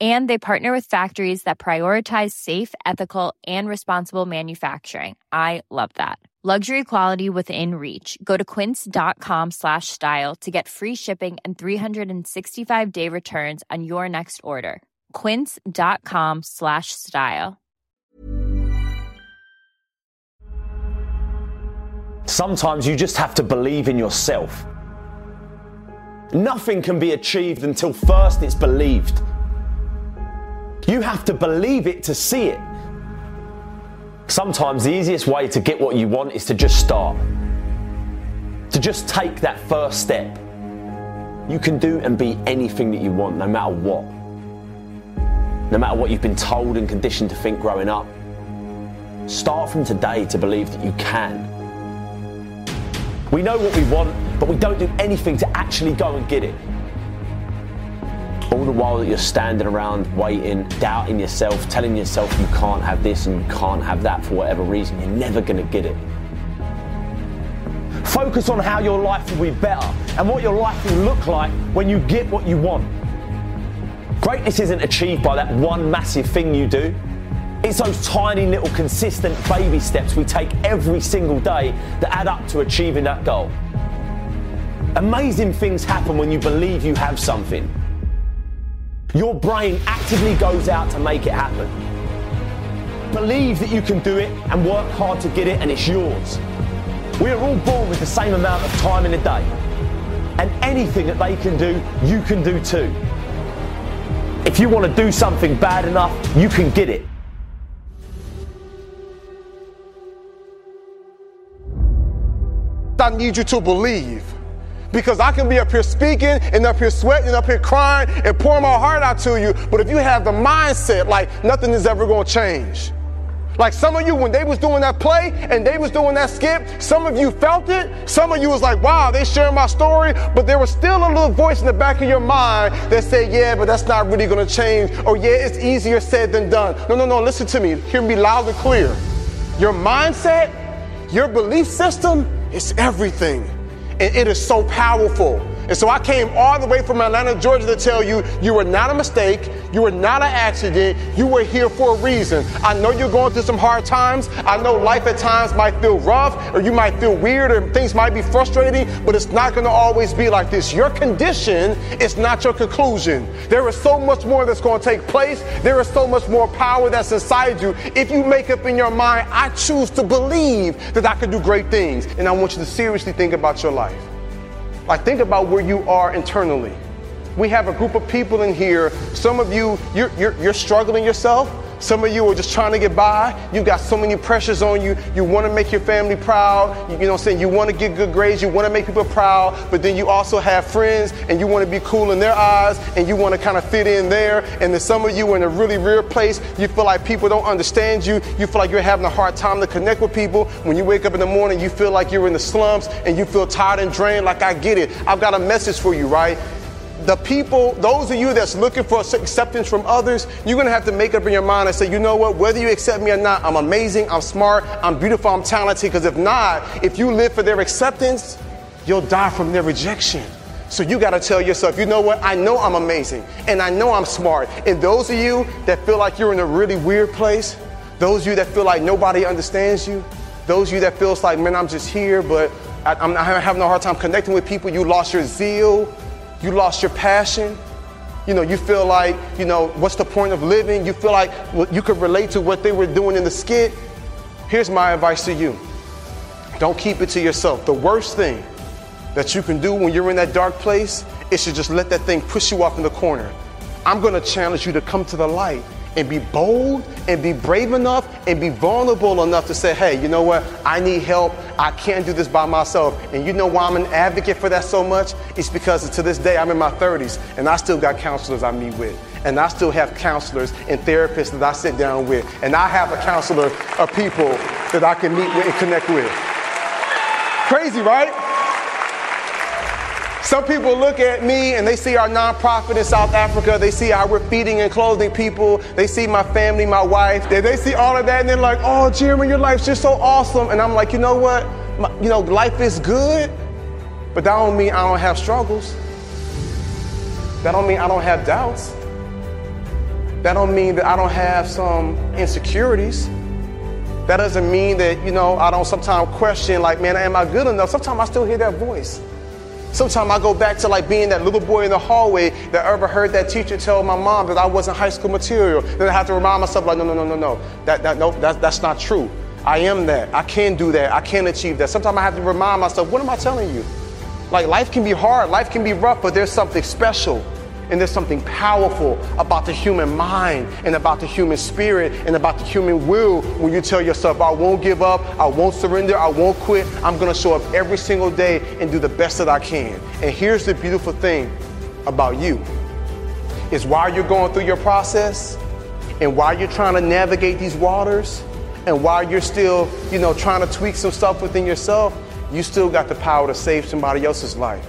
And they partner with factories that prioritize safe, ethical, and responsible manufacturing. I love that. Luxury quality within reach. Go to quince.com slash style to get free shipping and 365 day returns on your next order. Quince.com slash style. Sometimes you just have to believe in yourself. Nothing can be achieved until first it's believed. You have to believe it to see it. Sometimes the easiest way to get what you want is to just start. To just take that first step. You can do and be anything that you want, no matter what. No matter what you've been told and conditioned to think growing up. Start from today to believe that you can. We know what we want, but we don't do anything to actually go and get it. All the while that you're standing around waiting, doubting yourself, telling yourself you can't have this and you can't have that for whatever reason, you're never going to get it. Focus on how your life will be better and what your life will look like when you get what you want. Greatness isn't achieved by that one massive thing you do. It's those tiny little consistent baby steps we take every single day that add up to achieving that goal. Amazing things happen when you believe you have something. Your brain actively goes out to make it happen. Believe that you can do it and work hard to get it, and it's yours. We are all born with the same amount of time in a day. And anything that they can do, you can do too. If you want to do something bad enough, you can get it. I need you to believe. Because I can be up here speaking and up here sweating and up here crying and pouring my heart out to you. But if you have the mindset like nothing is ever going to change. Like some of you, when they was doing that play and they was doing that skip, some of you felt it. Some of you was like, wow, they sharing my story. But there was still a little voice in the back of your mind that said, yeah, but that's not really going to change. Or yeah, it's easier said than done. No, no, no, listen to me. Hear me loud and clear. Your mindset, your belief system is everything. And it is so powerful. And so I came all the way from Atlanta, Georgia to tell you you were not a mistake. You were not an accident. You were here for a reason. I know you're going through some hard times. I know life at times might feel rough or you might feel weird or things might be frustrating, but it's not going to always be like this. Your condition is not your conclusion. There is so much more that's going to take place. There is so much more power that's inside you. If you make up in your mind, I choose to believe that I can do great things. And I want you to seriously think about your life. Like, think about where you are internally. We have a group of people in here. Some of you, you're, you're, you're struggling yourself. Some of you are just trying to get by. You've got so many pressures on you. You want to make your family proud. You, you know what I'm saying? You want to get good grades. You want to make people proud. But then you also have friends and you want to be cool in their eyes and you want to kind of fit in there. And then some of you are in a really weird place. You feel like people don't understand you. You feel like you're having a hard time to connect with people. When you wake up in the morning, you feel like you're in the slumps and you feel tired and drained. Like I get it. I've got a message for you, right? The people, those of you that's looking for acceptance from others, you're gonna have to make up in your mind and say, you know what, whether you accept me or not, I'm amazing, I'm smart, I'm beautiful, I'm talented. Because if not, if you live for their acceptance, you'll die from their rejection. So you got to tell yourself, you know what? I know I'm amazing and I know I'm smart. And those of you that feel like you're in a really weird place, those of you that feel like nobody understands you, those of you that feels like, man, I'm just here, but I, am having a hard time connecting with people. You lost your zeal, you lost your passion. You know, you feel like, you know, what's the point of living? You feel like you could relate to what they were doing in the skit. Here's my advice to you don't keep it to yourself. The worst thing that you can do when you're in that dark place is to just let that thing push you off in the corner. I'm to challenge you to come to the light and be bold and be brave enough and be vulnerable enough to say, hey, you know what? I need help. I can't do this by myself. And you know why I'm an advocate for that so much? It's because to this day, I'm in my 30s and I still got counselors I meet with. And I still have counselors and therapists that I sit down with. And I have a counselor of people that I can meet with and connect with. Crazy, right? Some people look at me and they see our nonprofit in South Africa. They see how we're feeding and clothing people. They see my family, my wife. They, they see all of that and they're like, oh, Jeremy, your life's just so awesome. And I'm like, you know what? My, you know, life is good, but that don't mean I don't have struggles. That don't mean I don't have doubts. That don't mean that I don't have some insecurities. That doesn't mean that, you know, I don't sometimes question, like, man, am I good enough? Sometimes I still hear that voice. Sometimes I go back to like being that little boy in the hallway that ever heard that teacher tell my mom that I wasn't high school material. Then I have to remind myself like, no, no, no, no, no. That, that, no, that, that's not true. I am that. I can do that. I can achieve that. Sometimes I have to remind myself, what am I telling you? Like life can be hard, life can be rough, but there's something special and there's something powerful about the human mind and about the human spirit and about the human will when you tell yourself, I won't give up, I won't surrender, I won't quit. I'm going to show up every single day and do the best that I can. And here's the beautiful thing about you is while you're going through your process and while you're trying to navigate these waters and while you're still, you know, trying to tweak some stuff within yourself, you still got the power to save somebody else's life.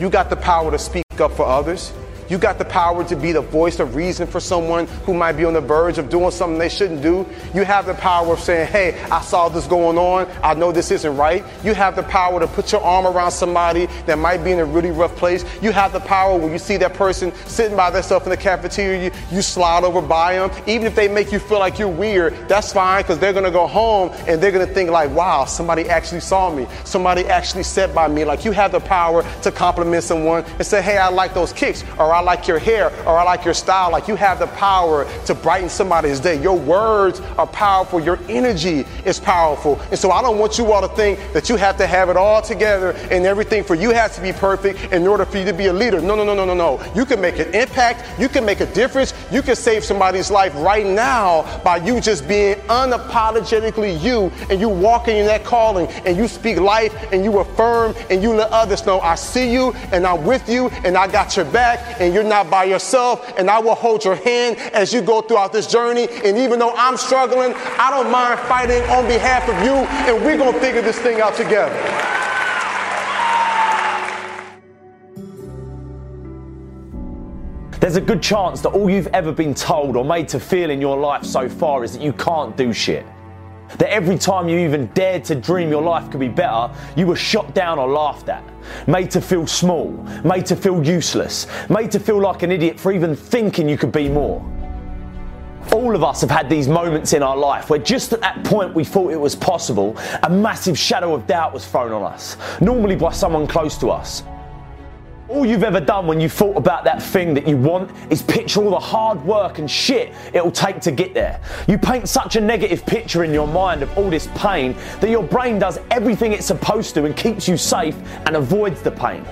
You got the power to speak up for others. You got the power to be the voice of reason for someone who might be on the verge of doing something they shouldn't do. You have the power of saying, hey, I saw this going on. I know this isn't right. You have the power to put your arm around somebody that might be in a really rough place. You have the power when you see that person sitting by themselves in the cafeteria, you, you slide over by them. Even if they make you feel like you're weird, that's fine because they're going to go home and they're going to think like, wow, somebody actually saw me. Somebody actually sat by me. Like you have the power to compliment someone and say, hey, I like those kicks. Or I like your hair or I like your style. Like you have the power to brighten somebody's day. Your words are powerful. Your energy is powerful. And so I don't want you all to think that you have to have it all together and everything for you has to be perfect in order for you to be a leader. No, no, no, no, no, no. You can make an impact. You can make a difference. You can save somebody's life right now by you just being unapologetically you and you walking in that calling and you speak life and you affirm and you let others know I see you and I'm with you and I got your back and you're not by yourself, and I will hold your hand as you go throughout this journey. And even though I'm struggling, I don't mind fighting on behalf of you, and we're going to figure this thing out together. There's a good chance that all you've ever been told or made to feel in your life so far is that you can't do shit. That every time you even dared to dream your life could be better, you were shot down or laughed at. Made to feel small, made to feel useless, made to feel like an idiot for even thinking you could be more. All of us have had these moments in our life where just at that point we thought it was possible, a massive shadow of doubt was thrown on us, normally by someone close to us. All you've ever done when you thought about that thing that you want is picture all the hard work and shit it'll take to get there. You paint such a negative picture in your mind of all this pain that your brain does everything it's supposed to and keeps you safe and avoids the pain.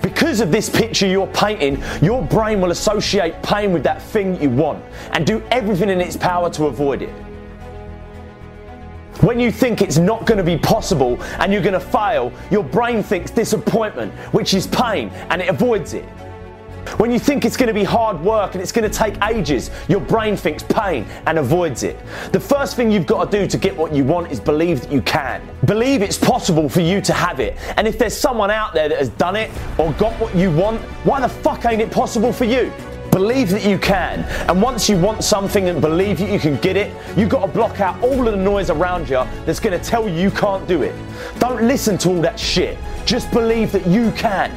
Because of this picture you're painting, your brain will associate pain with that thing you want and do everything in its power to avoid it. When you think it's not going to be possible and you're going to fail, your brain thinks disappointment, which is pain, and it avoids it. When you think it's going to be hard work and it's going to take ages, your brain thinks pain and avoids it. The first thing you've got to do to get what you want is believe that you can. Believe it's possible for you to have it. And if there's someone out there that has done it or got what you want, why the fuck ain't it possible for you? Believe that you can. And once you want something and believe that you can get it, you've got to block out all of the noise around you that's going to tell you you can't do it. Don't listen to all that shit. Just believe that you can.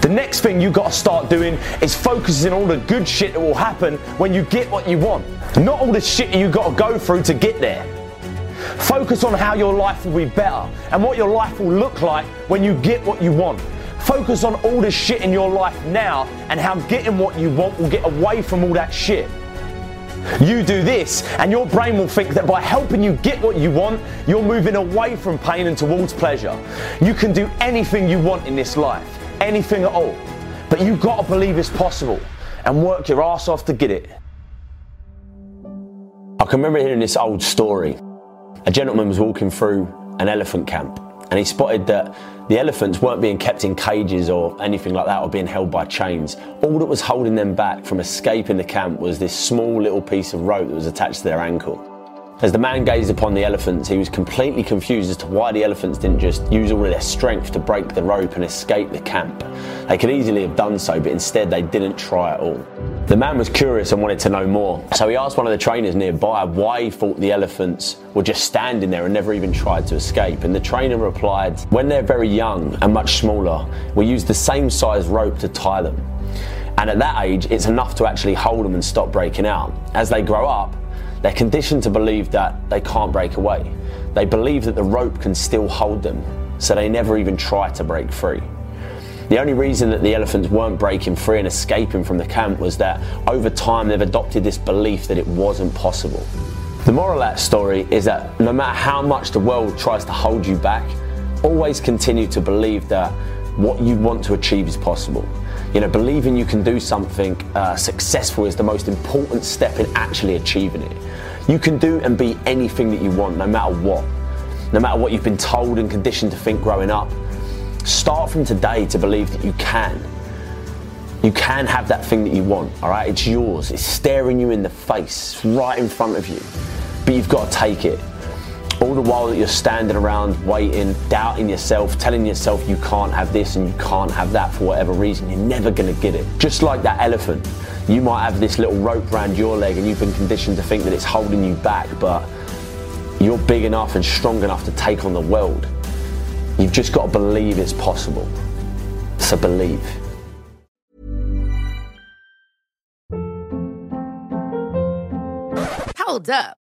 The next thing you've got to start doing is focusing on all the good shit that will happen when you get what you want. Not all the shit you've got to go through to get there. Focus on how your life will be better and what your life will look like when you get what you want. Focus on all the shit in your life now and how getting what you want will get away from all that shit. You do this, and your brain will think that by helping you get what you want, you're moving away from pain and towards pleasure. You can do anything you want in this life, anything at all. But you've got to believe it's possible and work your ass off to get it. I can remember hearing this old story. A gentleman was walking through an elephant camp and he spotted that the elephants weren't being kept in cages or anything like that or being held by chains. All that was holding them back from escaping the camp was this small little piece of rope that was attached to their ankle. As the man gazed upon the elephants, he was completely confused as to why the elephants didn't just use all of their strength to break the rope and escape the camp. They could easily have done so, but instead they didn't try at all. The man was curious and wanted to know more, so he asked one of the trainers nearby why he thought the elephants were just standing there and never even tried to escape. And the trainer replied, When they're very young and much smaller, we use the same size rope to tie them. And at that age, it's enough to actually hold them and stop breaking out. As they grow up, they're conditioned to believe that they can't break away. They believe that the rope can still hold them, so they never even try to break free. The only reason that the elephants weren't breaking free and escaping from the camp was that over time they've adopted this belief that it wasn't possible. The moral of that story is that no matter how much the world tries to hold you back, always continue to believe that what you want to achieve is possible. You know, believing you can do something uh, successful is the most important step in actually achieving it. You can do and be anything that you want, no matter what. No matter what you've been told and conditioned to think growing up. Start from today to believe that you can. You can have that thing that you want, all right? It's yours. It's staring you in the face, right in front of you. But you've got to take it all the while that you're standing around waiting, doubting yourself, telling yourself you can't have this and you can't have that for whatever reason, you're never going to get it. Just like that elephant, you might have this little rope around your leg and you've been conditioned to think that it's holding you back, but you're big enough and strong enough to take on the world. You've just got to believe it's possible. So believe. Hold up.